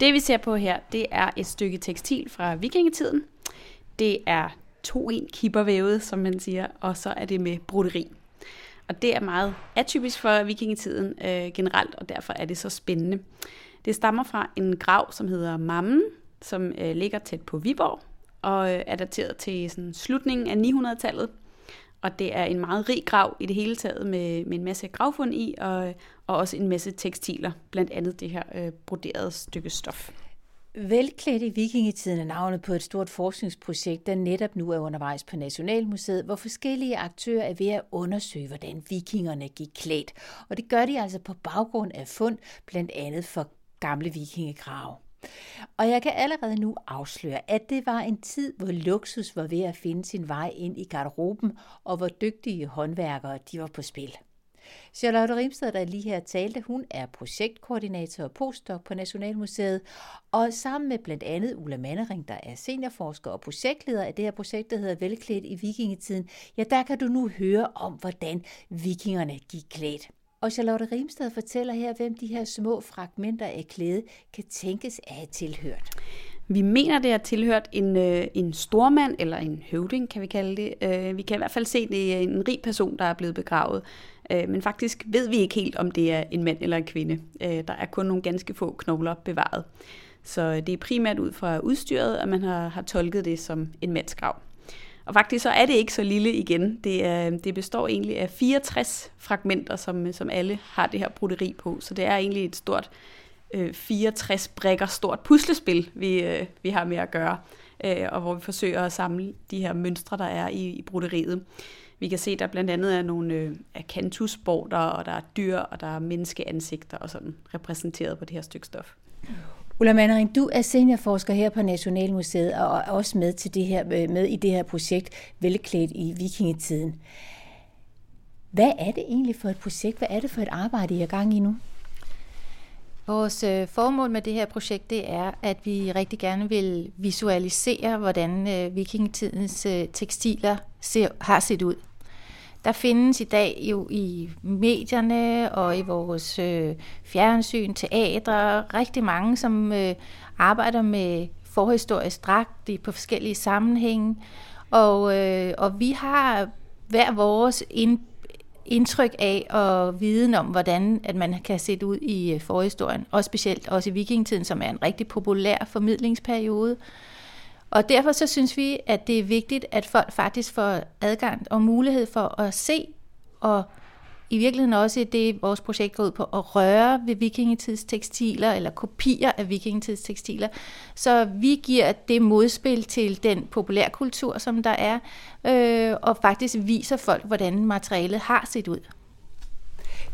Det vi ser på her, det er et stykke tekstil fra vikingetiden. Det er to en kippervævet, som man siger, og så er det med broderi. Og det er meget atypisk for vikingetiden øh, generelt, og derfor er det så spændende. Det stammer fra en grav, som hedder Mammen, som øh, ligger tæt på Viborg, og øh, er dateret til sådan, slutningen af 900-tallet. Og det er en meget rig grav i det hele taget, med, med en masse gravfund i, og, og også en masse tekstiler, blandt andet det her øh, broderede stykke stof. Velklædt i vikingetiden er navnet på et stort forskningsprojekt, der netop nu er undervejs på Nationalmuseet, hvor forskellige aktører er ved at undersøge, hvordan vikingerne gik klædt. Og det gør de altså på baggrund af fund, blandt andet for gamle vikingegrave. Og jeg kan allerede nu afsløre, at det var en tid, hvor luksus var ved at finde sin vej ind i garderoben, og hvor dygtige håndværkere de var på spil. Charlotte Rimsted, der lige her talte, hun er projektkoordinator og postdoc på Nationalmuseet, og sammen med blandt andet Ulla Mannering, der er seniorforsker og projektleder af det her projekt, der hedder Velklædt i vikingetiden, ja, der kan du nu høre om, hvordan vikingerne gik klædt. Og Charlotte Rimsted fortæller her, hvem de her små fragmenter af klæde kan tænkes at have tilhørt. Vi mener, det har tilhørt en, øh, en stormand, eller en høvding, kan vi kalde det. Øh, vi kan i hvert fald se, det er en rig person, der er blevet begravet. Øh, men faktisk ved vi ikke helt, om det er en mand eller en kvinde. Øh, der er kun nogle ganske få knogler bevaret. Så øh, det er primært ud fra udstyret, at man har, har tolket det som en mandsgrav. Og faktisk så er det ikke så lille igen. Det, er, det består egentlig af 64 fragmenter, som, som alle har det her broderi på. Så det er egentlig et stort øh, 64 brækker stort puslespil, vi, øh, vi har med at gøre. Øh, og hvor vi forsøger at samle de her mønstre, der er i, i broderiet. Vi kan se, at der blandt andet er nogle øh, akantusborder, og der er dyr, og der er menneskeansigter og sådan repræsenteret på det her stykke stof. Ulla Mannering, du er seniorforsker her på Nationalmuseet og er også med, til det her, øh, med i det her projekt Velklædt i vikingetiden. Hvad er det egentlig for et projekt? Hvad er det for et arbejde, I er gang i nu? Vores øh, formål med det her projekt, det er, at vi rigtig gerne vil visualisere, hvordan øh, vikingetidens øh, tekstiler ser, har set ud. Der findes i dag jo i medierne og i vores øh, fjernsyn, teatre, rigtig mange, som øh, arbejder med forhistorisk dragt i på forskellige sammenhænge. Og, øh, og vi har hver vores ind, indtryk af og viden om, hvordan at man kan se det ud i øh, forhistorien, og specielt også i vikingetiden, som er en rigtig populær formidlingsperiode. Og derfor så synes vi, at det er vigtigt, at folk faktisk får adgang og mulighed for at se og i virkeligheden også det, vores projekt går ud på, at røre ved vikingetidstekstiler eller kopier af vikingetidstekstiler. Så vi giver det modspil til den populærkultur, som der er, øh, og faktisk viser folk, hvordan materialet har set ud.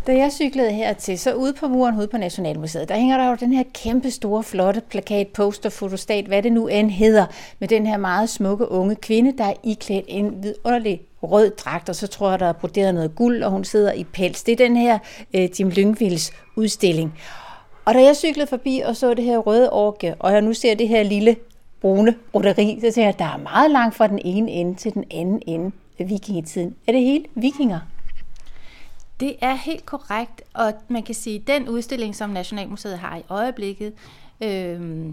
Da jeg cyklede hertil, så ude på muren ude på Nationalmuseet, der hænger der jo den her kæmpe store, flotte plakat, poster, fotostat, hvad det nu end hedder, med den her meget smukke unge kvinde, der er iklædt en vidunderlig rød dragt, og så tror jeg, der er broderet noget guld, og hun sidder i pels. Det er den her øh, Jim Lyngvilds udstilling. Og da jeg cyklede forbi og så det her røde orke, og jeg nu ser det her lille brune broderi, så tænker jeg, at der er meget langt fra den ene ende til den anden ende af vikingetiden. Er det helt vikinger? Det er helt korrekt, og man kan sige, at den udstilling, som Nationalmuseet har i øjeblikket, øh,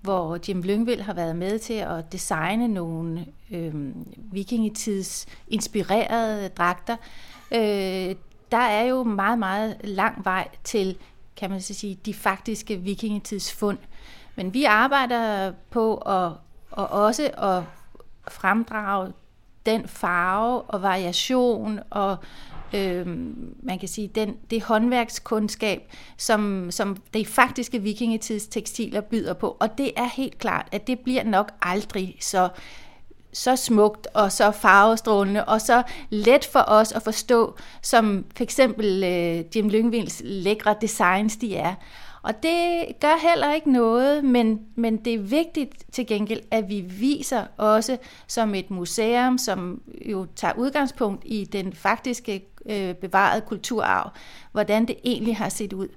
hvor Jim Lyngvild har været med til at designe nogle øh, vikingetids inspirerede dragter, øh, der er jo meget, meget lang vej til, kan man så sige, de faktiske vikingetidsfund. Men vi arbejder på at, og også at fremdrage den farve og variation og øh, man kan sige, den, det håndværkskundskab, som, som de faktiske vikingetids tekstiler byder på. Og det er helt klart, at det bliver nok aldrig så så smukt og så farvestrålende og så let for os at forstå, som for eksempel øh, Jim Lyngvilds lækre designs de er. Og det gør heller ikke noget, men, men det er vigtigt til gengæld, at vi viser også som et museum, som jo tager udgangspunkt i den faktiske øh, kulturarv, hvordan det egentlig har set ud.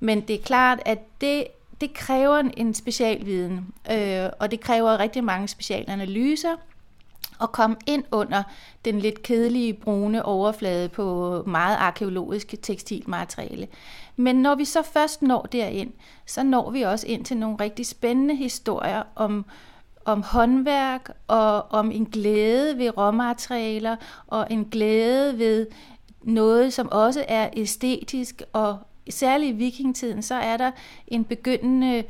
Men det er klart, at det, det kræver en specialviden, øh, og det kræver rigtig mange specialanalyser, at komme ind under den lidt kedelige brune overflade på meget arkeologiske tekstilmateriale. Men når vi så først når derind, så når vi også ind til nogle rigtig spændende historier om, om håndværk og om en glæde ved råmaterialer og en glæde ved noget, som også er æstetisk og særligt i vikingetiden, så er der en begyndende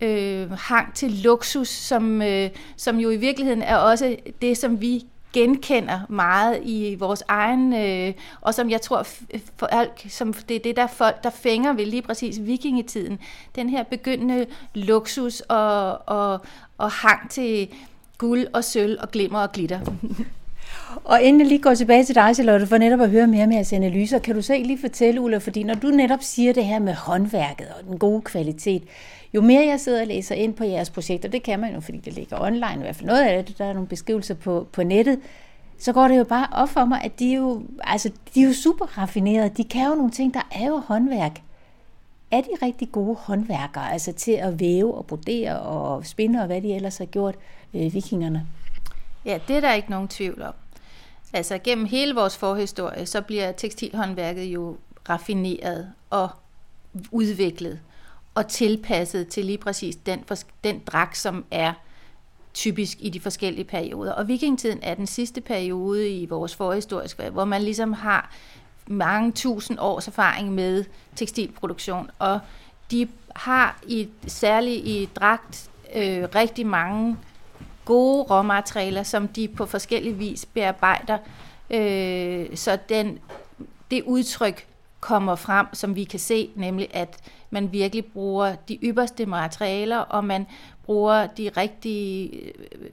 øh, hang til luksus, som, øh, som jo i virkeligheden er også det, som vi genkender meget i vores egen, øh, og som jeg tror, folk, som det er det, der folk, der fænger ved lige præcis vikingetiden. Den her begyndende luksus og, og, og hang til guld og sølv og glimmer og glitter. Og inden jeg lige går tilbage til dig, Charlotte, for netop at høre mere om jeres analyser, kan du så ikke lige fortælle, Ulla, fordi når du netop siger det her med håndværket og den gode kvalitet, jo mere jeg sidder og læser ind på jeres projekter, det kan man jo, fordi det ligger online, i hvert fald noget af det, der er nogle beskrivelser på, på nettet, så går det jo bare op for mig, at de er jo, altså, de er jo super raffinerede. De kan jo nogle ting, der er jo håndværk. Er de rigtig gode håndværkere, altså til at væve og brodere og spinde og hvad de ellers har gjort, øh, vikingerne? Ja, det er der ikke nogen tvivl om. Altså gennem hele vores forhistorie, så bliver tekstilhåndværket jo raffineret og udviklet og tilpasset til lige præcis den, den dragt, som er typisk i de forskellige perioder. Og vikingetiden er den sidste periode i vores forhistoriske, hvor man ligesom har mange tusind års erfaring med tekstilproduktion, og de har i, særligt i dragt øh, rigtig mange gode råmaterialer, som de på forskellige vis bearbejder, øh, så den, det udtryk kommer frem, som vi kan se, nemlig at man virkelig bruger de ypperste materialer, og man bruger de rigtig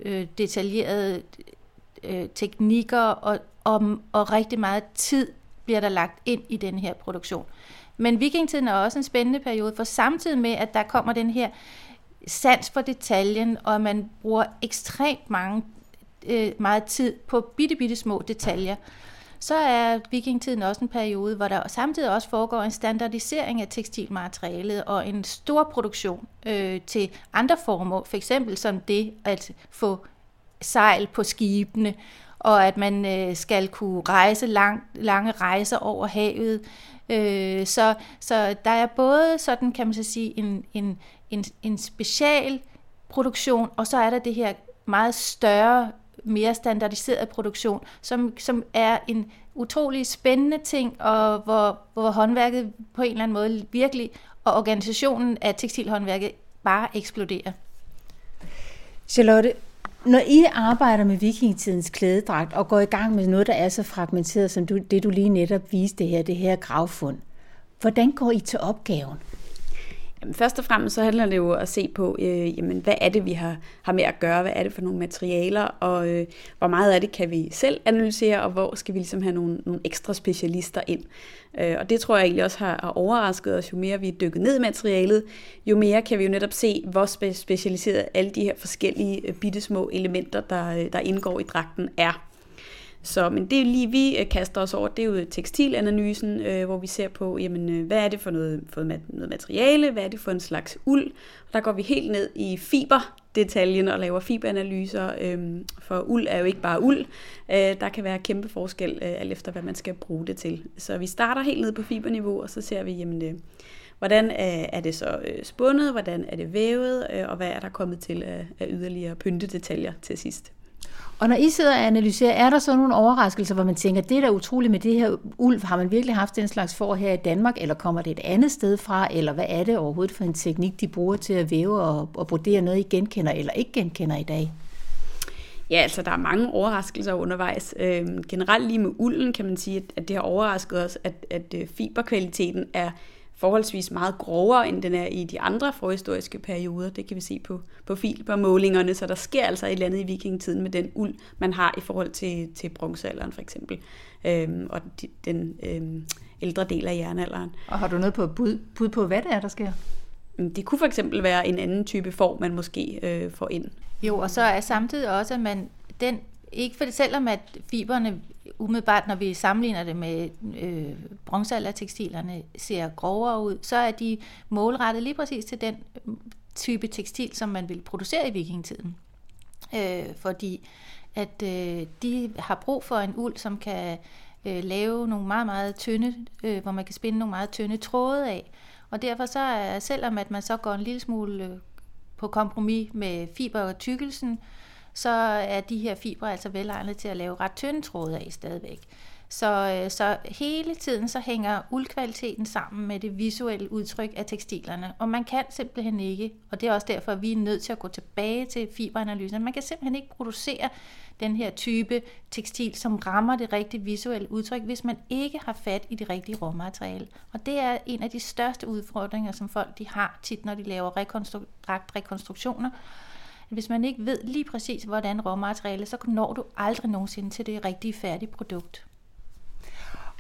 øh, detaljerede øh, teknikker, og, og, og rigtig meget tid bliver der lagt ind i den her produktion. Men vikingtiden er også en spændende periode, for samtidig med, at der kommer den her sans for detaljen, og man bruger ekstremt mange, øh, meget tid på bitte, bitte små detaljer, så er vikingtiden også en periode, hvor der samtidig også foregår en standardisering af tekstilmaterialet og en stor produktion øh, til andre formål, for eksempel som det at få sejl på skibene, og at man øh, skal kunne rejse lang, lange rejser over havet. Øh, så, så der er både sådan, kan man så sige, en, en, en, en special produktion, og så er der det her meget større mere standardiseret produktion, som, som er en utrolig spændende ting, og hvor, hvor håndværket på en eller anden måde virkelig, og organisationen af tekstilhåndværket bare eksploderer. Charlotte, når I arbejder med vikingetidens klædedragt og går i gang med noget, der er så fragmenteret som du, det, du lige netop viste her, det her gravfund, hvordan går I til opgaven? Jamen, først og fremmest så handler det jo at se på, øh, jamen, hvad er det, vi har, har med at gøre, hvad er det for nogle materialer, og øh, hvor meget af det kan vi selv analysere, og hvor skal vi ligesom have nogle, nogle ekstra specialister ind. Øh, og det tror jeg egentlig også har, har overrasket os, jo mere vi er dykket ned i materialet, jo mere kan vi jo netop se, hvor spe- specialiseret alle de her forskellige øh, bittesmå elementer, der, øh, der indgår i dragten, er. Så, men det er lige, vi øh, kaster os over, det er jo tekstilanalysen, øh, hvor vi ser på, jamen, øh, hvad er det for noget, for noget materiale, hvad er det for en slags uld. Og der går vi helt ned i fiberdetaljen og laver fiberanalyser, øh, for uld er jo ikke bare uld. Øh, der kan være kæmpe forskel, øh, alt efter hvad man skal bruge det til. Så vi starter helt ned på fiberniveau, og så ser vi, jamen, øh, hvordan er, er det så øh, spundet, hvordan er det vævet, øh, og hvad er der kommet til af yderligere pyntedetaljer til sidst. Og når I sidder og analyserer, er der så nogle overraskelser, hvor man tænker, det er da utroligt med det her ulv, har man virkelig haft den slags for her i Danmark, eller kommer det et andet sted fra, eller hvad er det overhovedet for en teknik, de bruger til at væve og, og brodere noget, I genkender eller ikke genkender i dag? Ja, altså der er mange overraskelser undervejs. Øhm, generelt lige med ulden kan man sige, at, at det har overrasket os, at, at øh, fiberkvaliteten er forholdsvis meget grovere, end den er i de andre forhistoriske perioder. Det kan vi se på, på fibermålingerne, så der sker altså et eller andet i vikingetiden med den uld, man har i forhold til, til bronzealderen for eksempel, øhm, og de, den øhm, ældre del af jernalderen. Og har du noget på bud, bud på, hvad det er, der sker? Det kunne for eksempel være en anden type form, man måske øh, får ind. Jo, og så er samtidig også, at man den ikke for det, selvom at fiberne umiddelbart, når vi sammenligner det med øh, bronzealdertekstilerne, ser grovere ud, så er de målrettet lige præcis til den mm, type tekstil, som man ville producere i vikingetiden. Øh, fordi at øh, de har brug for en uld, som kan øh, lave nogle meget, meget tynde, øh, hvor man kan spænde nogle meget tynde tråde af. Og derfor så er, selvom at man så går en lille smule øh, på kompromis med fiber og tykkelsen, så er de her fibre altså velegnet til at lave ret tynde tråde af stadigvæk. Så, øh, så hele tiden så hænger uldkvaliteten sammen med det visuelle udtryk af tekstilerne. Og man kan simpelthen ikke, og det er også derfor, at vi er nødt til at gå tilbage til fiberanalysen, man kan simpelthen ikke producere den her type tekstil, som rammer det rigtige visuelle udtryk, hvis man ikke har fat i det rigtige råmateriale. Og det er en af de største udfordringer, som folk de har tit, når de laver rekonstru- rekonstruktioner. Hvis man ikke ved lige præcis, hvordan råmaterialet, så når du aldrig nogensinde til det rigtige færdige produkt.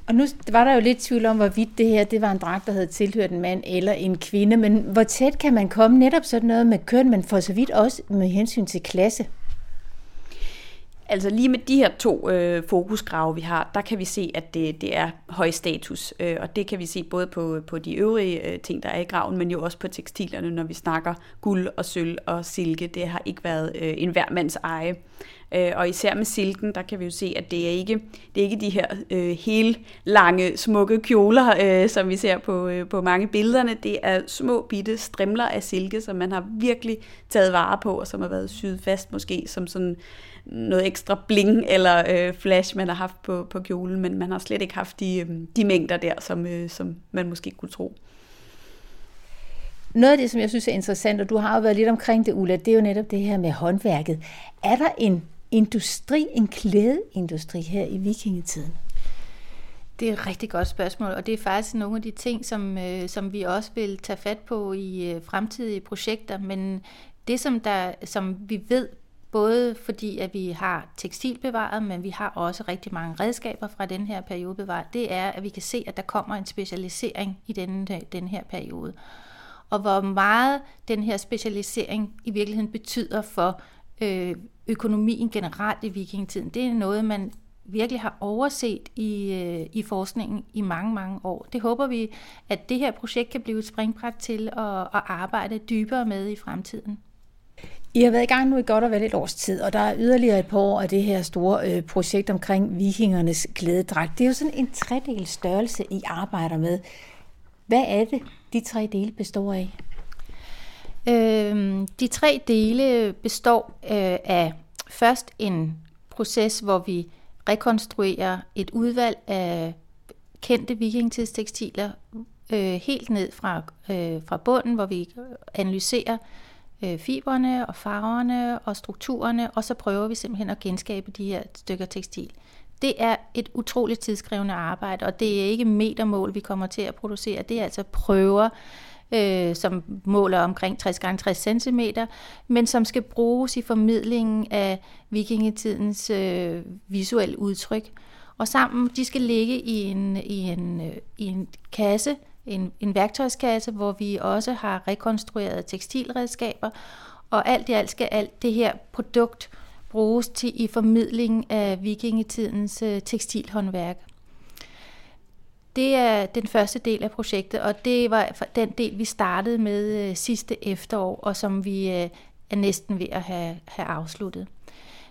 Og nu var der jo lidt tvivl om, hvorvidt det her det var en dragt, der havde tilhørt en mand eller en kvinde, men hvor tæt kan man komme netop sådan noget med køn, men for så vidt også med hensyn til klasse? Altså lige med de her to øh, fokusgrave, vi har, der kan vi se, at det, det er høj status. Øh, og det kan vi se både på, på de øvrige øh, ting, der er i graven, men jo også på tekstilerne, når vi snakker guld og sølv og silke. Det har ikke været øh, en hver mands eje. Øh, og især med silken, der kan vi jo se, at det er ikke, det er ikke de her øh, helt lange, smukke kjoler, øh, som vi ser på, øh, på mange billederne. Det er små bitte strimler af silke, som man har virkelig taget vare på, og som har været syet fast måske som sådan noget ekstra bling eller øh, flash, man har haft på, på kjolen, men man har slet ikke haft de, øh, de mængder der, som, øh, som man måske kunne tro. Noget af det, som jeg synes er interessant, og du har jo været lidt omkring det, Ulla, det er jo netop det her med håndværket. Er der en industri, en klædeindustri her i vikingetiden? Det er et rigtig godt spørgsmål, og det er faktisk nogle af de ting, som, øh, som vi også vil tage fat på i øh, fremtidige projekter. Men det, som, der, som vi ved, både fordi at vi har tekstil bevaret, men vi har også rigtig mange redskaber fra den her periode bevaret, det er, at vi kan se, at der kommer en specialisering i den, den her periode. Og hvor meget den her specialisering i virkeligheden betyder for øh, økonomien generelt i vikingetiden, det er noget, man virkelig har overset i, øh, i forskningen i mange, mange år. Det håber vi, at det her projekt kan blive et springbræt til at, at arbejde dybere med i fremtiden. I har været i gang nu i godt og vel et års tid, og der er yderligere et par år af det her store øh, projekt omkring vikingernes klædedragt. Det er jo sådan en tredel størrelse, I arbejder med. Hvad er det, de tre dele består af? Øhm, de tre dele består øh, af først en proces, hvor vi rekonstruerer et udvalg af kendte vikingtidstekstiler øh, helt ned fra, øh, fra bunden, hvor vi analyserer øh, Øh, fiberne og farverne og strukturerne, og så prøver vi simpelthen at genskabe de her stykker tekstil. Det er et utroligt tidskrævende arbejde, og det er ikke metermål, vi kommer til at producere. Det er altså prøver, øh, som måler omkring 60 x 60 cm, men som skal bruges i formidlingen af vikingetidens øh, visuelle udtryk. Og sammen, de skal ligge i en, i en, øh, i en kasse, en, en værktøjskasse, hvor vi også har rekonstrueret tekstilredskaber, og alt i alt skal alt det her produkt bruges til i formidling af vikingetidens øh, tekstilhåndværk. Det er den første del af projektet, og det var den del, vi startede med øh, sidste efterår, og som vi øh, er næsten ved at have, have afsluttet.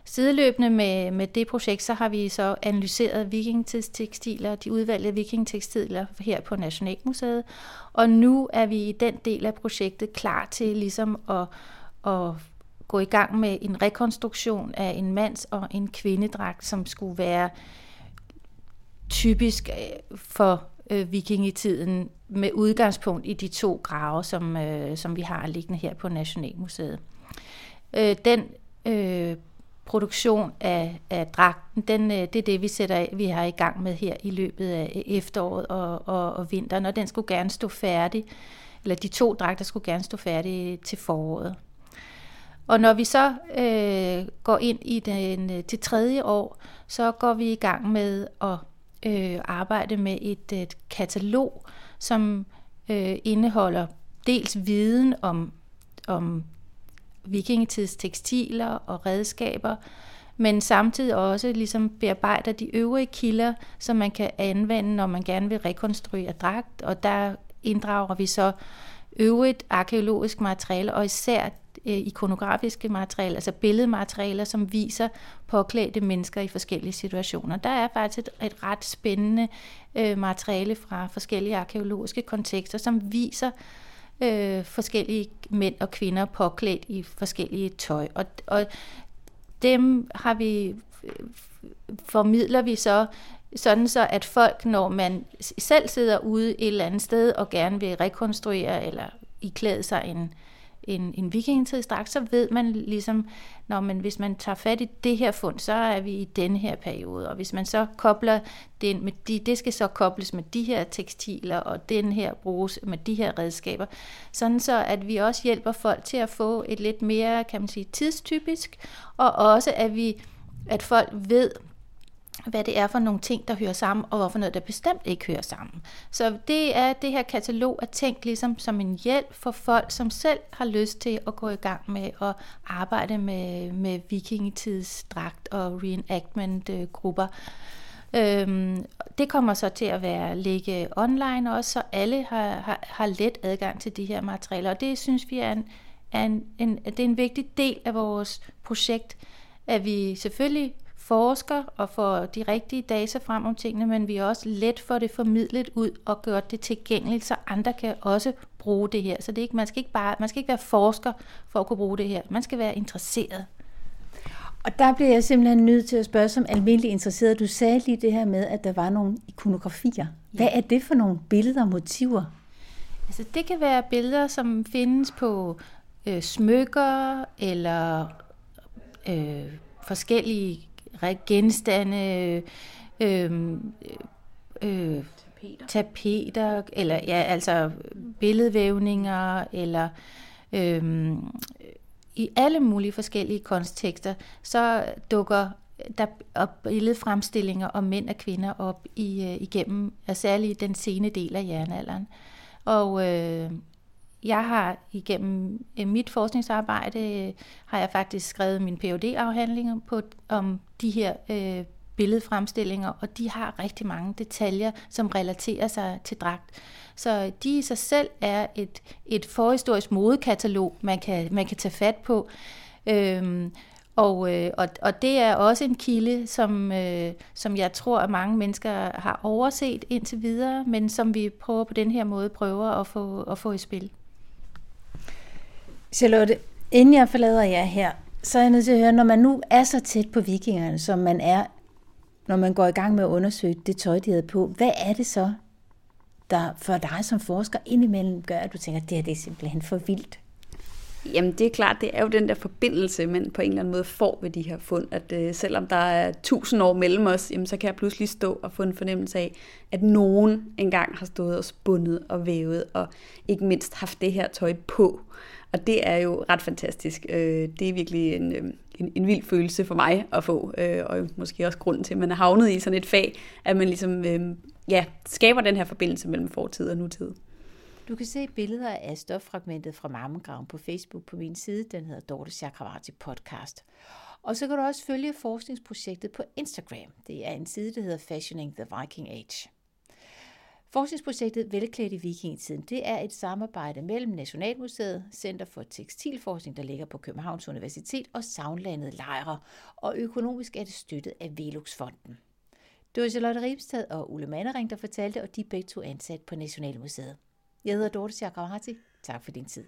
Sideløbende med, med det projekt, så har vi så analyseret vikingtidstekstiler, de udvalgte vikingtekstiler her på Nationalmuseet, og nu er vi i den del af projektet klar til ligesom at, at gå i gang med en rekonstruktion af en mands- og en kvindedragt, som skulle være typisk øh, for øh, vikingetiden med udgangspunkt i de to grave, som, øh, som vi har liggende her på Nationalmuseet. Øh, den øh, produktion af, af dragten, den, øh, det er det, vi, sætter, vi har i gang med her i løbet af efteråret og, og, og vinteren, og den skulle gerne stå færdig, eller de to dragter skulle gerne stå færdige til foråret. Og når vi så øh, går ind i den, øh, til tredje år, så går vi i gang med at øh, arbejde med et, et katalog, som øh, indeholder dels viden om, om vikingetids tekstiler og redskaber, men samtidig også ligesom bearbejder de øvrige kilder, som man kan anvende, når man gerne vil rekonstruere dragt, og der inddrager vi så øvrigt arkeologisk materiale, og især øh, ikonografiske materialer, altså billedmaterialer, som viser påklædte mennesker i forskellige situationer. Der er faktisk et, et ret spændende øh, materiale fra forskellige arkeologiske kontekster, som viser øh, Øh, forskellige mænd og kvinder påklædt i forskellige tøj. Og, og dem har vi formidler vi så sådan så at folk, når man selv sidder ude et eller andet sted og gerne vil rekonstruere eller iklæde sig en, en, en vikingetidsdragt, så ved man ligesom, når man, hvis man tager fat i det her fund, så er vi i den her periode, og hvis man så kobler den med de, det skal så kobles med de her tekstiler, og den her bruges med de her redskaber, sådan så at vi også hjælper folk til at få et lidt mere, kan man sige, tidstypisk, og også at vi, at folk ved, hvad det er for nogle ting, der hører sammen, og hvorfor noget, der bestemt ikke hører sammen. Så det er det her katalog at tænke ligesom som en hjælp for folk, som selv har lyst til at gå i gang med at arbejde med, med vikingetidsdragt og reenactment-grupper. Øhm, det kommer så til at være ligge online også, så alle har, har, har let adgang til de her materialer, og det synes vi er en, er en, en, det er en vigtig del af vores projekt, at vi selvfølgelig forsker og får de rigtige data frem om tingene, men vi også let for det formidlet ud og gør det tilgængeligt, så andre kan også bruge det her. Så det er ikke, man, skal ikke bare, man skal ikke være forsker for at kunne bruge det her. Man skal være interesseret. Og der bliver jeg simpelthen nødt til at spørge som almindelig interesseret. Du sagde lige det her med, at der var nogle ikonografier. Hvad er det for nogle billeder og motiver? Altså, det kan være billeder, som findes på øh, smykker eller øh, forskellige genstande, øh, øh, tapeter. tapeter, eller ja, altså billedvævninger, eller øh, i alle mulige forskellige kunsttekster, så dukker der op billedfremstillinger om mænd og kvinder op i, øh, igennem, særligt den sene del af jernalderen. Og øh, jeg har igennem øh, mit forskningsarbejde, øh, har jeg faktisk skrevet min phd afhandling på, om de her øh, billedfremstillinger, og de har rigtig mange detaljer, som relaterer sig til dragt. Så øh, de i sig selv er et, et forhistorisk modekatalog, man kan, man kan tage fat på. Øhm, og, øh, og, og det er også en kilde, som, øh, som jeg tror, at mange mennesker har overset indtil videre, men som vi prøver på den her måde prøver at få, at få i spil. Charlotte, inden jeg forlader jer her, så er jeg nødt til at høre, når man nu er så tæt på vikingerne, som man er, når man går i gang med at undersøge det tøj, de havde på, hvad er det så, der for dig som forsker indimellem gør, at du tænker, at det her det er simpelthen for vildt? Jamen det er klart, det er jo den der forbindelse, man på en eller anden måde får ved de her fund, at øh, selvom der er tusind år mellem os, jamen, så kan jeg pludselig stå og få en fornemmelse af, at nogen engang har stået og spundet og vævet, og ikke mindst haft det her tøj på. Og det er jo ret fantastisk. Øh, det er virkelig en, øh, en, en vild følelse for mig at få, øh, og måske også grunden til, at man er havnet i sådan et fag, at man ligesom øh, ja, skaber den her forbindelse mellem fortid og nutid. Du kan se billeder af stoffragmentet fra Marmengraven på Facebook på min side. Den hedder Dorte Chakravarti Podcast. Og så kan du også følge forskningsprojektet på Instagram. Det er en side, der hedder Fashioning the Viking Age. Forskningsprojektet Velklædt i vikingetiden, det er et samarbejde mellem Nationalmuseet, Center for Tekstilforskning, der ligger på Københavns Universitet, og Savnlandet Lejre, og økonomisk er det støttet af Veluxfonden. Det var Charlotte Rimstad og Ulle Mannering, der fortalte, og de begge to ansat på Nationalmuseet. Jeg hedder Dorte Chakravarti. Tak for din tid.